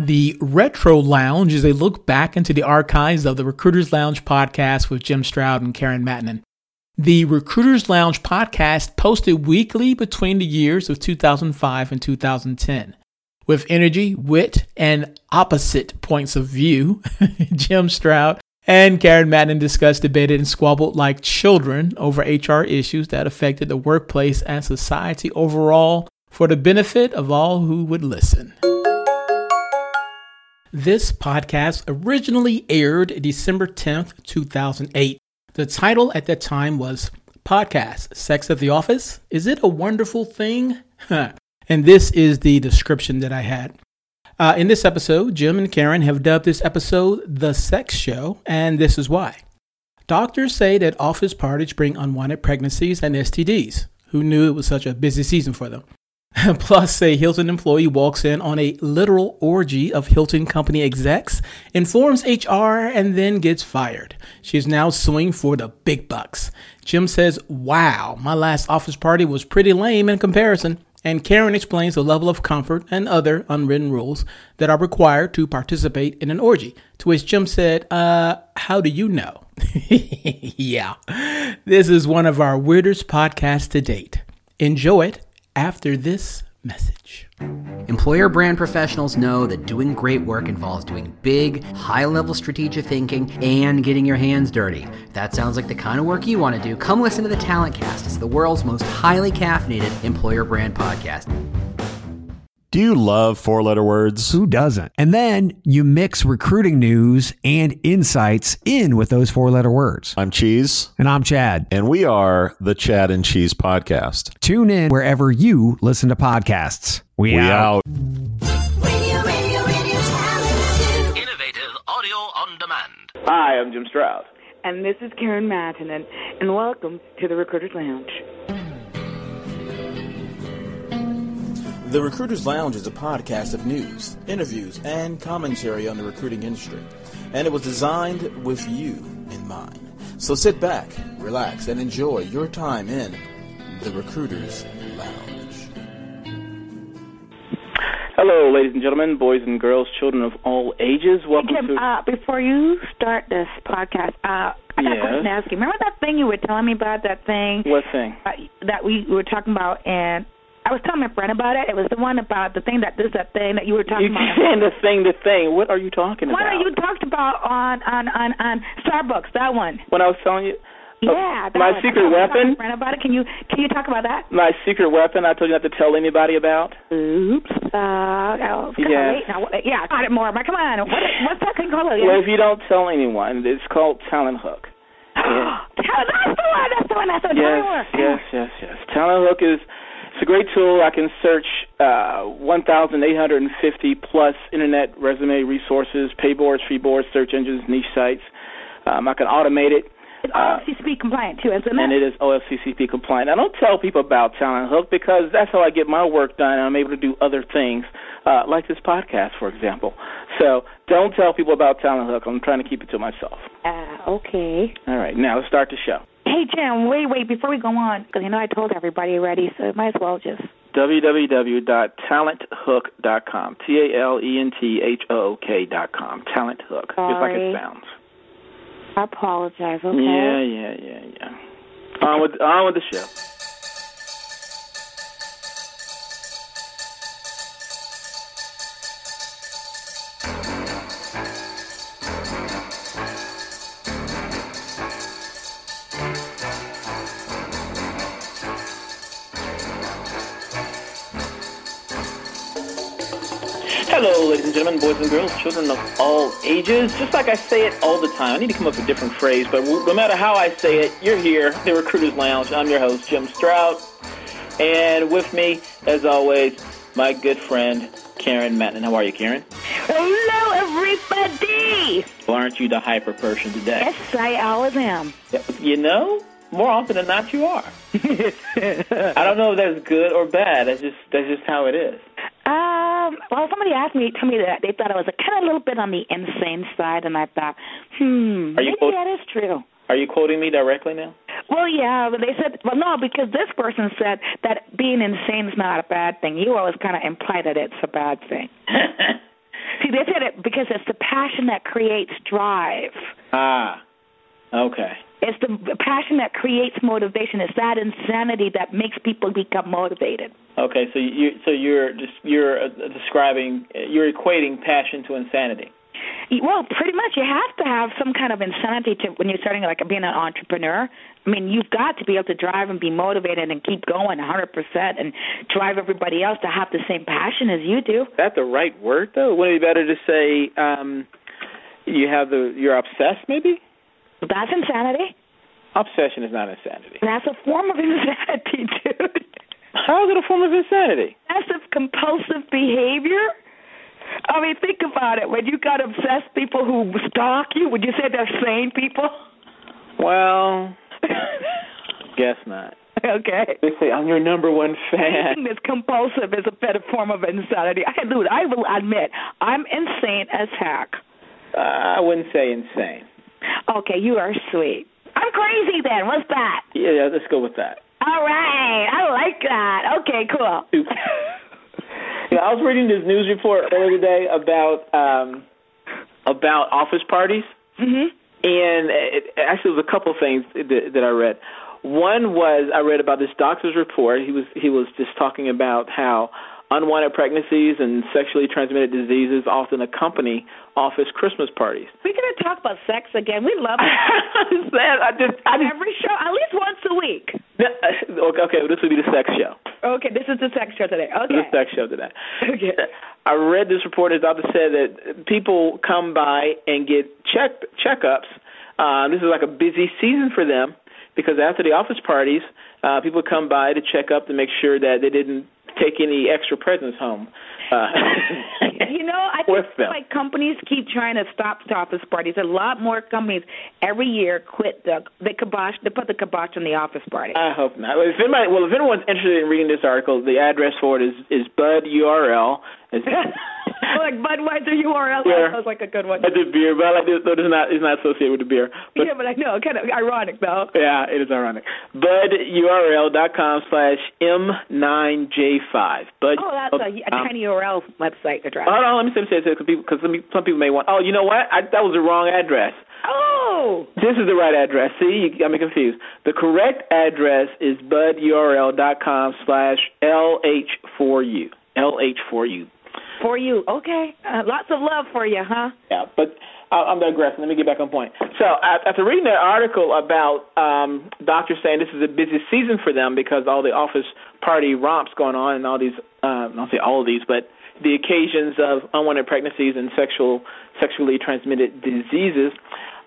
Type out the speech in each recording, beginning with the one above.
The Retro Lounge is a look back into the archives of the Recruiters Lounge podcast with Jim Stroud and Karen Mattinen. The Recruiters Lounge podcast posted weekly between the years of 2005 and 2010. With energy, wit, and opposite points of view, Jim Stroud and Karen Mattinen discussed, debated, and squabbled like children over HR issues that affected the workplace and society overall for the benefit of all who would listen. This podcast originally aired December 10th, 2008. The title at that time was Podcast Sex at the Office. Is it a wonderful thing? and this is the description that I had. Uh, in this episode, Jim and Karen have dubbed this episode The Sex Show, and this is why. Doctors say that office parties bring unwanted pregnancies and STDs. Who knew it was such a busy season for them? Plus, a Hilton employee walks in on a literal orgy of Hilton company execs, informs HR, and then gets fired. She's now suing for the big bucks. Jim says, Wow, my last office party was pretty lame in comparison. And Karen explains the level of comfort and other unwritten rules that are required to participate in an orgy. To which Jim said, Uh, how do you know? yeah, this is one of our weirdest podcasts to date. Enjoy it after this message. Employer brand professionals know that doing great work involves doing big, high level strategic thinking and getting your hands dirty. If that sounds like the kind of work you want to do, come listen to the Talent Cast. It's the world's most highly caffeinated employer brand podcast. Do you love four letter words? Who doesn't? And then you mix recruiting news and insights in with those four letter words. I'm Cheese. And I'm Chad. And we are the Chad and Cheese Podcast. Tune in wherever you listen to podcasts. We, we out. out. Radio, radio, radio talent. Innovative audio on demand. Hi, I'm Jim Stroud. And this is Karen Mattinen, and welcome to the Recruiters Lounge. The Recruiters Lounge is a podcast of news, interviews, and commentary on the recruiting industry, and it was designed with you in mind. So sit back, relax, and enjoy your time in the Recruiters Lounge. Hello, ladies and gentlemen, boys and girls, children of all ages. Welcome Jim, to. uh, before you start this podcast, uh, I got Yes. a question to ask you. Remember that thing you were telling me about? That thing what thing? uh, that we were talking about, and I was telling my friend about it. It was the one about the thing that this that thing that you were You talking about. saying the thing, the thing. What are you talking One about? that you talked about on on on on Starbucks. That one. when I was telling you. Oh, Yeah. that my one. secret I was talking to weapon? my friend about it. Can you can you talk about that? My secret weapon I told you not to tell anybody about? Oops. Uh, oh, it's Yes. now. Yeah, I got it more. But come on. What, what's that thing called? Well, if you don't tell anyone, it's called Talent Hook. that's the one. That's the one. That's the one. Yes, yes, yes, yes. Talent Hook is it's a great tool. I can search uh, 1,850 plus internet resume resources, pay boards, free boards, search engines, niche sites. Um, I can automate it. It's Uh, compliant too, isn't it? and it? it is OFCCP compliant. I don't tell people about Talent Hook because that's how I get my work done, and I'm able to do other things, uh, like this podcast, for example. So don't tell people about Talent Hook. I'm trying to keep it to myself. Uh, okay. All right, now let's start the show. Hey Jim, wait, wait, before we go on, because you know I told everybody already, so might as well just. www.talenthook.com. T A L E N T H O O K dot com. Talent Hook, just like Sorry. it sounds. I apologize. Okay. Yeah, yeah, yeah, yeah. On with on with the show. And gentlemen, boys and girls, children of all ages. Just like I say it all the time, I need to come up with a different phrase, but no matter how I say it, you're here, the Recruiters Lounge. I'm your host, Jim Stroud. And with me, as always, my good friend, Karen Mattinen. How are you, Karen? Hello, everybody. Well, aren't you the hyper person today? Yes, I always am. You know, more often than not, you are. I don't know if that's good or bad. That's just that's just how it is. Well, somebody asked me, told me that they thought I was a kind of a little bit on the insane side, and I thought, hmm, Are you maybe quote- that is true. Are you quoting me directly now? Well, yeah, but they said, well, no, because this person said that being insane is not a bad thing. You always kind of imply that it's a bad thing. See, they said it because it's the passion that creates drive. Ah, okay. It's the passion that creates motivation. It's that insanity that makes people become motivated. Okay, so you so you're just you're uh, describing you're equating passion to insanity. Well, pretty much, you have to have some kind of insanity to when you're starting like being an entrepreneur. I mean, you've got to be able to drive and be motivated and keep going 100% and drive everybody else to have the same passion as you do. Is that the right word though? Wouldn't it be better to say um, you have the you're obsessed? Maybe That's insanity. obsession is not insanity. That's a form of insanity, dude. How is it a form of insanity? That's a compulsive behavior. I mean, think about it. When you got obsessed people who stalk you, would you say they're sane people? Well, guess not. okay. They say I'm your number one fan. Anything that's compulsive is a better form of insanity. I, dude, I will admit, I'm insane as heck. Uh, I wouldn't say insane. Okay, you are sweet. I'm crazy then. What's that? Yeah, yeah, let's go with that. All right, I like that. Okay, cool. Yeah, I was reading this news report earlier today about um, about office parties, Mhm. and it, actually, it was a couple things that, that I read. One was I read about this doctor's report. He was he was just talking about how unwanted pregnancies and sexually transmitted diseases often accompany office Christmas parties. We're gonna talk about sex again. We love it. I just, I just, Every show, at least once a week. okay, okay, this would be the sex show. Okay, this is the sex show today. Okay. The sex show today. Okay. I read this report. As doctor said that people come by and get check checkups. Uh, this is like a busy season for them because after the office parties, uh, people come by to check up to make sure that they didn't take any extra presents home. Uh, You know, I think them. like companies keep trying to stop the office parties. A lot more companies every year quit the the kibosh. They put the kibosh on the office party. I hope not. Well, if anybody, well, if anyone's interested in reading this article, the address for it is is Bud URL. Like Budweiser URL. Yeah. That sounds like a good one. That's a beer, but I like this. Though it's not it's not associated with the beer. But yeah, but I know, kind of ironic though. Yeah, it is ironic. BudURL.com slash M9J5. Bud, Oh, that's a, a um, tiny URL website address. Hold on, let me say this because some, people- some people may want. Oh, you know what? I, that was the wrong address. Oh, This is the right address. See, you got me confused. The correct address is budurl.com slash LH4U. LH4U. For you. Okay, uh, lots of love for you, huh? Yeah, but I'm digressing. Let me get back on point. So after reading that article about um, doctors saying this is a busy season for them because all the office party romps going on and all these, uh, I'll say all of these, but the occasions of unwanted pregnancies and sexual sexually transmitted diseases.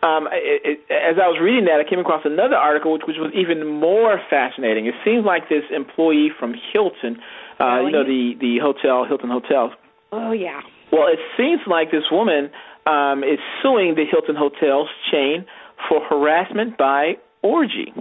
Um, it, it, as I was reading that, I came across another article which, which was even more fascinating. It seems like this employee from Hilton, uh, you know the the hotel Hilton Hotels, Oh yeah. well, it seems like this woman um, is suing the Hilton Hotels chain for harassment by orgy.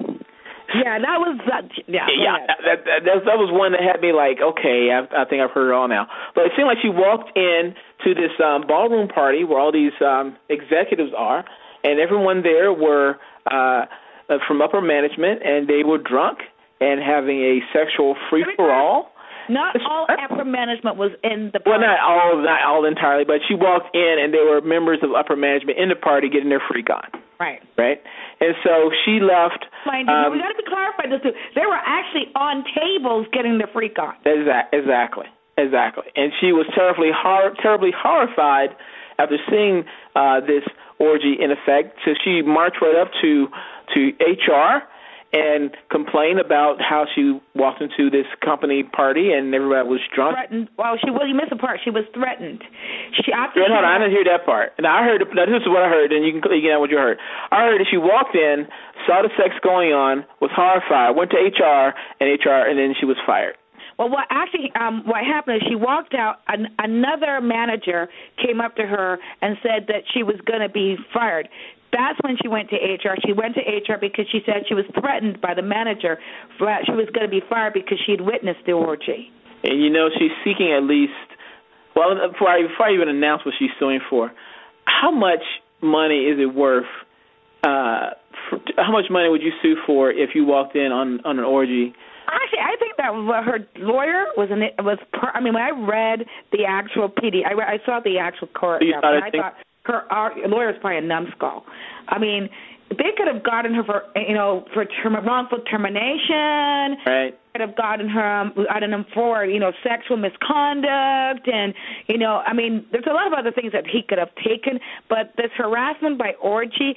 Yeah, that was that. Yeah, Yeah, that, that, that, that was one that had me like, okay, I, I think I've heard it all now. But it seemed like she walked in to this um, ballroom party where all these um, executives are, and everyone there were uh, uh, from upper management, and they were drunk and having a sexual free for all. Not all upper management was in the. Party. Well, not all, not all entirely, but she walked in and there were members of upper management in the party getting their freak on, Right. right? And so she left. Mind you, um, we got to be clarified this too. They were actually on tables getting the freak on. Exact, exactly, exactly. And she was terribly, hor- terribly horrified after seeing uh, this orgy in effect. So she marched right up to to HR and complained about how she walked into this company party and everybody was drunk. Threatened. Well, she well, you missed a part. She was threatened. She after Hold on, I didn't hear that part. And I heard. Now this is what I heard, and you can you can add what you heard. I heard that she walked in, saw the sex going on, was horrified, went to HR, and HR, and then she was fired. Well, what actually um, what happened is she walked out. An, another manager came up to her and said that she was going to be fired. That's when she went to HR. She went to HR because she said she was threatened by the manager. She was going to be fired because she had witnessed the orgy. And you know she's seeking at least. Well, before I, before I even announce what she's suing for, how much money is it worth? Uh, for, how much money would you sue for if you walked in on on an orgy? Actually, I think that her lawyer was an was. Per, I mean, when I read the actual PD, I, I saw the actual court. You thought and it I think- thought her our lawyer was probably a numbskull. I mean, they could have gotten her for you know for term, wrongful termination. Right. Could have gotten her gotten him for you know sexual misconduct and you know I mean there's a lot of other things that he could have taken, but this harassment by orgy.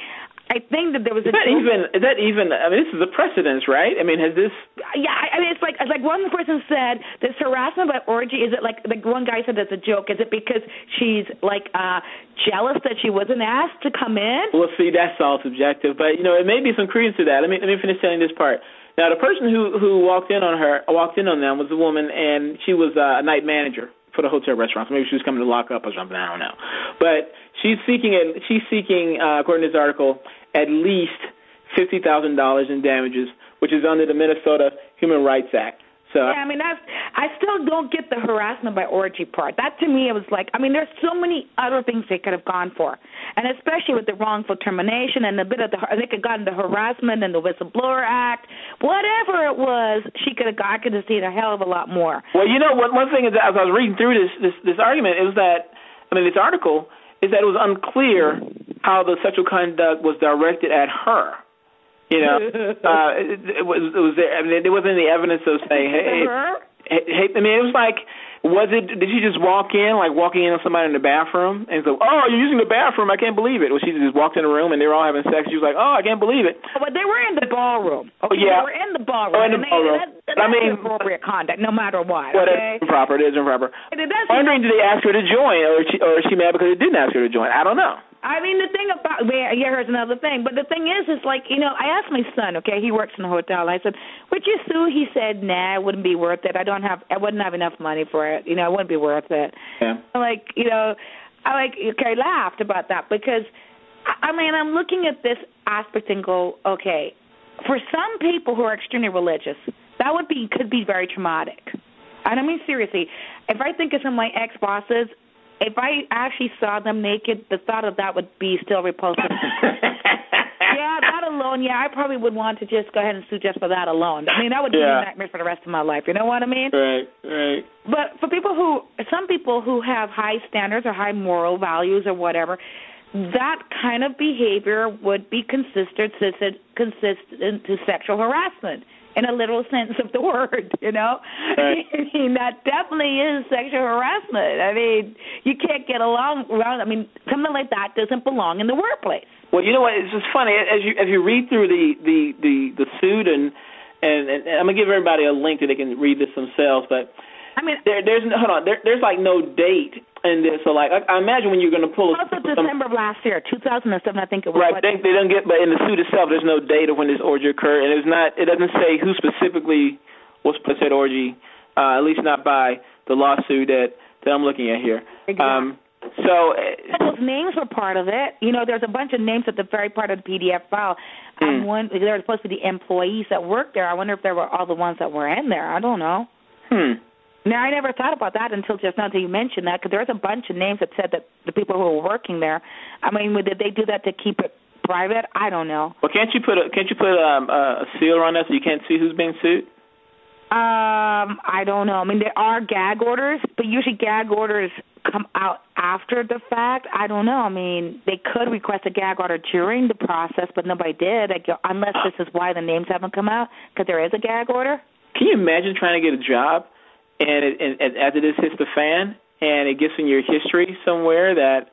I think that there was a Is that even? Is that even? I mean, this is a precedence, right? I mean, has this? yeah, I I mean, it's like it's like one person said this harassment by orgy. Is it like like one guy said that's a joke? Is it because she's like uh jealous that she wasn't asked to come in? Well, see, that's all subjective, but you know, it may be some credence to that. Let me let me finish telling this part. Now, the person who who walked in on her walked in on them was a woman, and she was uh, a night manager for the hotel restaurant. So maybe she was coming to lock up or something. I don't know. But she's seeking a, she's seeking, uh, according to this article, at least fifty thousand dollars in damages, which is under the Minnesota Human Rights Act. So Yeah, I mean, that's, I still don't get the harassment by orgy part. That to me, it was like, I mean, there's so many other things they could have gone for, and especially with the wrongful termination and a bit of the, they could have gotten the harassment and the whistleblower act, whatever it was, she could have got, I could have seen a hell of a lot more. Well, you know, one one thing is as I was reading through this this this argument, was that I mean, this article is that it was unclear how the sexual conduct was directed at her. You know, uh, it, it was it was there. I mean, there wasn't any evidence of saying, hey, hey, hey, I mean, it was like, was it? Did she just walk in, like walking in on somebody in the bathroom, and so, oh, you're using the bathroom? I can't believe it. Or she just walked in the room and they were all having sex. She was like, oh, I can't believe it. But they were in the ballroom. Okay, yeah. they were in the ballroom. Oh, in the they- ballroom. That, that's I mean- appropriate conduct, no matter what. Well, okay. that's improper. It is improper. And that's- I'm wondering, did they ask her to join, or is she, or is she mad because they didn't ask her to join? I don't know. I mean, the thing about yeah, yeah, here's another thing. But the thing is, is like you know, I asked my son. Okay, he works in a hotel. I said, "Would you sue?" He said, "Nah, it wouldn't be worth it. I don't have, I wouldn't have enough money for it. You know, it wouldn't be worth it." Yeah. Like, you know, I like okay, laughed about that because, I I mean, I'm looking at this aspect and go, okay, for some people who are extremely religious, that would be could be very traumatic. And I mean seriously, if I think of some of my ex bosses, if I actually saw them naked, the thought of that would be still repulsive. yeah, that alone, yeah, I probably would want to just go ahead and sue just for that alone. I mean, that would be Yeah. a nightmare for the rest of my life. You know what I mean? Right, right. But for people who, some people who have high standards or high moral values or whatever, that kind of behavior would be consistent consistent to sexual harassment in a literal sense of the word. You know, Right. I mean that definitely is sexual harassment. I mean, you can't get along around. I mean, something like that doesn't belong in the workplace. Well, you know what? It's just funny as you as you read through the the the the suit and and, and I'm gonna give everybody a link that they can read this themselves. But I mean, there there's no- hold on there there's like no date in this. So like I, I imagine when you're gonna pull a, also some, December of last year, 2007, I think it was. right what- they they don't get but in the suit itself there's no date of when this orgy occurred and it's not it doesn't say who specifically was put said orgy uh, at least not by the lawsuit that that I'm looking at here. Exactly. Um, so those names were part of it. You know, there's a bunch of names at the very part of the PDF file. Hmm. I'm one. There were supposed to be the employees that worked there. I wonder if there were all the ones that were in there. I don't know. hmm. Now, I never thought about that until just now that you mentioned that, because there's a bunch of names that said that the people who were working there. I mean, did they do that to keep it private? I don't know. Well, can't you put a can't you put um, a, a seal on that so you can't see who's being sued? Um, I don't know. I mean, there are gag orders, but usually gag orders come out after the fact. I don't know. I mean, they could request a gag order during the process, but nobody did. Like, unless this is why the names haven't come out, because there is a gag order. Can you imagine trying to get a job and, it, and, and after this hits the fan and it gets in your history somewhere that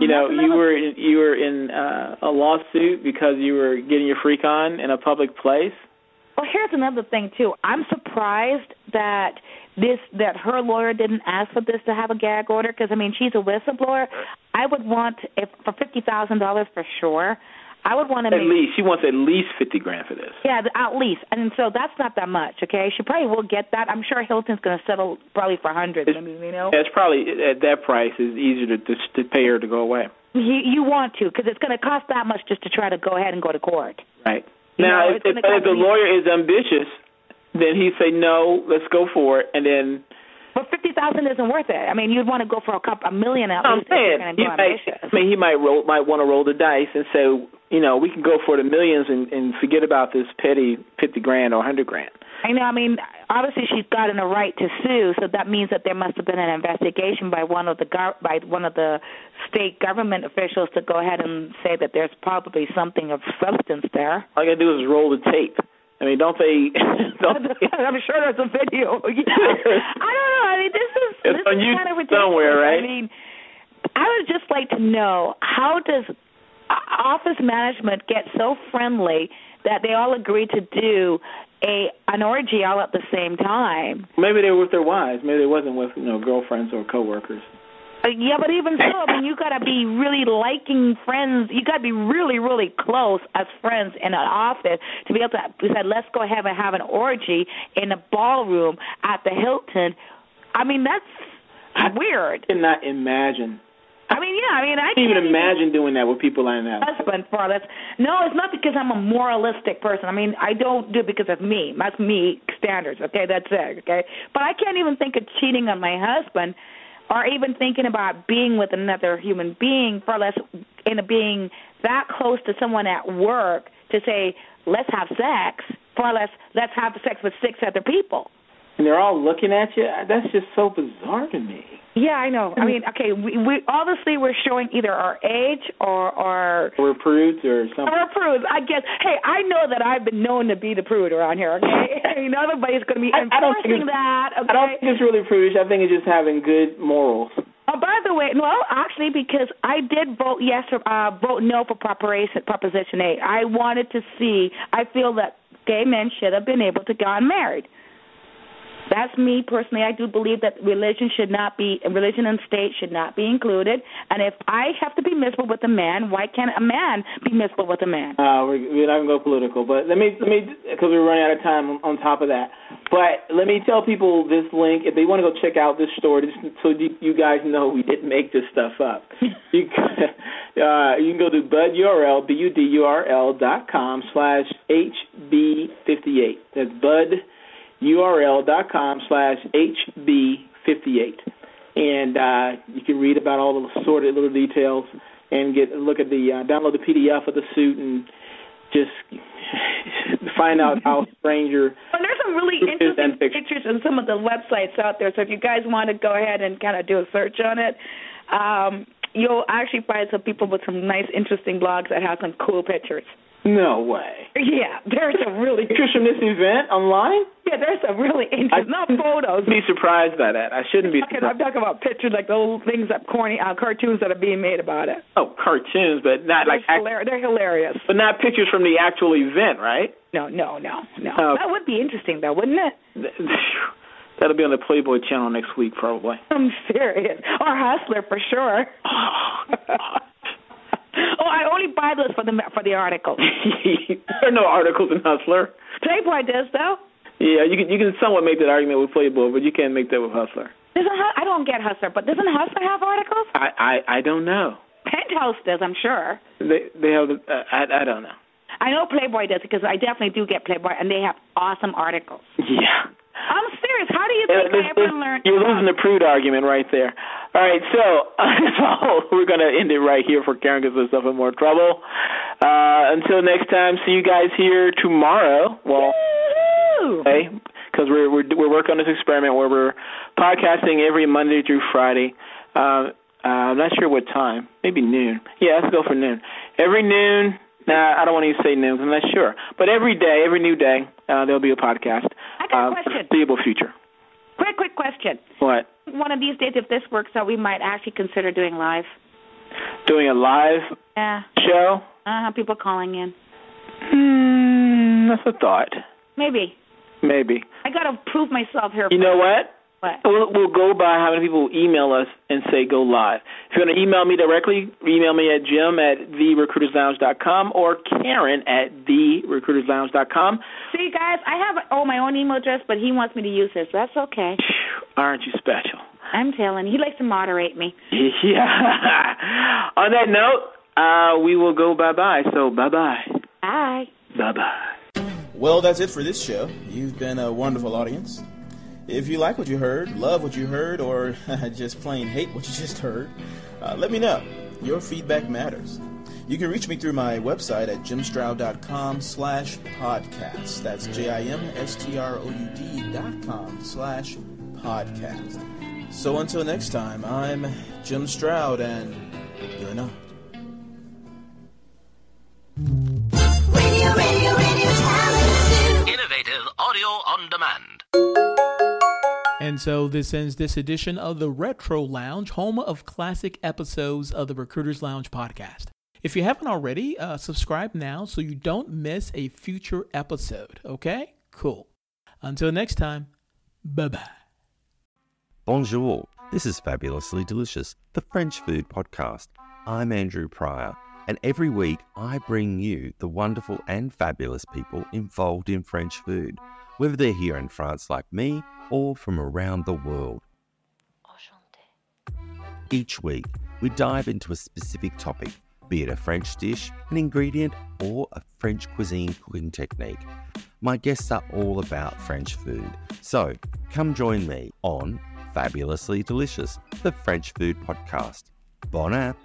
you know you were in, you were in uh, a lawsuit because you were getting your freak on in a public place? Well, here's another thing too. I'm surprised that this that her lawyer didn't ask for this to have a gag order because I mean she's a whistleblower. I would want if for fifty thousand dollars for sure. I would want to At make least she wants at least fifty grand for this. yeah at least, and so that's not that much. Okay, she probably will get that. I'm sure Hilton's going to settle probably for hundreds. I mean, you know, It's probably at that price it's easier to to, to pay her to go away. you you want to because it's going to cost that much just to try to go ahead and go to court. Right. You now, know, if, if, but if the lawyer is ambitious, then he'd say no, let's go for it, and then But fifty thousand isn't worth it. I mean, you'd want to go for a couple a million at least. I'm least if saying you're might, ambitious. I mean, he might roll, might want to roll the dice and say, you know, we can go for the millions and, and forget about this petty fifty grand or hundred grand. I know. I mean, obviously she's gotten a right to sue, so that means that there must have been an investigation by one of the gov- by one of the state government officials to go ahead and say that there's probably something of substance there. All I gotta do is roll the tape. I mean, don't they? Don't they I'm sure there's a video. I don't know. I mean, this is It's this on is kind of ridiculous. somewhere, right? I mean, I would just like to know how does office management get so friendly that they all agree to do a an orgy all at the same time? maybe they were with their wives. Maybe they wasn't with you know girlfriends or coworkers. Uh, yeah, but even so, I mean, you got to be really liking friends. You got to be really, really close as friends in an office to be able to decide, let's go ahead and have an orgy in a ballroom at the Hilton. I mean, that's weird. I cannot imagine. I mean, yeah, I mean, I I can't even imagine doing that with people like that. husband for this. No, it's not because I'm a moralistic person. I mean, I don't do it because of me. That's me standards. Okay, that's it. Okay, but I can't even think of cheating on my husband, or even thinking about being with another human being, far less in a being that close to someone at work to say let's have sex. Far less let's have sex with six other people. And they're all looking at you. That's just so bizarre to me. Yeah, I know. I mean, okay, we, we obviously we're showing either our age or or We're prudes or something. Or prudes, I guess. Hey, I know that I've been known to be the prude around here. Okay, I mean, everybody's going to be I- I don't think enforcing that. Okay. I don't think it's really prudish. I think it's just having good morals. Oh, by the way, well, actually, because I did vote yes or uh, vote no for Proposition Proposition Eight. I wanted to see. I feel that gay men should have been able to get married. That's me personally. I do believe that religion should not be religion and state should not be included. And if I have to be miserable with a man, why can't a man be miserable with a man? Uh, we're, we're not gonna go political, but let me let me because we're running out of time. On, on top of that, but let me tell people this link if they want to go check out this story, just so you, guys know we didn't make this stuff up. you can, uh, you can go to budurl b u d u r l dot com slash hb fifty eight. That's bud url dot com slash hb fifty eight and uh, you can read about all the sordid little details and get look at the uh, download the PDF of the suit and just find out how strange your Well, there's some really interesting and pictures on some of the websites out there. So if you guys want to go ahead and kind of do a search on it, um, you'll actually find some people with some nice, interesting blogs that have some cool pictures. No way. Yeah, there's a really Pictures from this event online? yeah, there's some really interesting not photos. I'd be surprised by that. I shouldn't be Because I'm talking about pictures like the old things that corny uh, cartoons that are being made about it. Oh, cartoons, but not They're, like they're hilarious. but not pictures from the actual event, right? No, no, no, no. Oh. That would be interesting, though, wouldn't it? That'll be on the Playboy channel next week, probably. I'm serious. Or Hustler for sure. oh, I only buy those for the for the articles. there are no articles in Hustler. Playboy does though. Yeah, you can you can somewhat make that argument with Playboy, but you can't make that with Hustler. Doesn't I don't get Hustler, but doesn't Hustler have articles? I I, I don't know. Penthouse does, I'm sure. They they have uh, I I don't know. I know Playboy does because I definitely do get Playboy, and they have awesome articles. Yeah. I'm serious. How do you Yeah, think this- I ever this- learned? You're losing the prude argument right there. All right, so, we're going to end it right here for Karen gets herself in more trouble. Uh, until next time, see you guys here tomorrow. Well, Woo! okay, because we're, we're we're working on this experiment where we're podcasting every Monday through Friday. Uh, uh, I'm not sure what time. Maybe noon. Yeah, let's go for noon. Every noon. Nah, I don't want to even say noon. I'm not sure. But every day, every new day, uh, there'll be a podcast. I got a uh, for the question. foreseeable future. Quick, quick question. What? One of these days, if this works out, we might actually consider doing live. Doing a live Yeah. show? Uh-huh, people calling in. Hmm, that's a thought. Maybe. Maybe. I got to prove myself here. You know what? What? We'll, we'll go by how many people email us and say go live. If you want to email me directly, email me at jim at therecruiterslounge.com or karen at therecruiterslounge.com. See, guys, I have oh my own email address, but he wants me to use his. That's okay. Aren't you special? I'm telling. you, He likes to moderate me. Yeah. On that note, uh, we will go bye-bye. So bye-bye. Bye. Bye-bye. Well, that's it for this show. You've been a wonderful audience. If you like what you heard, love what you heard, or just plain hate what you just heard, uh, let me know. Your feedback matters. You can reach me through my website at jimstroud.com slash podcast. That's J-I-M-S-T-R-O-U-D dot com slash podcast. So until next time, I'm Jim Stroud, and you're not. Radio, radio, radio talent. Innovative audio on demand. And so this ends this edition of the Retro Lounge, home of classic episodes of the Recruiters Lounge podcast. If you haven't already, uh, subscribe now so you don't miss a future episode. Okay? Cool. Until next time, bye bye. Bonjour. This is Fabulously Delicious, the French food podcast. I'm Andrew Pryor, and every week I bring you the wonderful and fabulous people involved in French food, whether they're here in France like me or from around the world. Each week, we dive into a specific topic, be it a French dish, an ingredient, or a French cuisine cooking technique. My guests are all about French food, so come join me on Fabulously Delicious, the French food podcast. Bon app!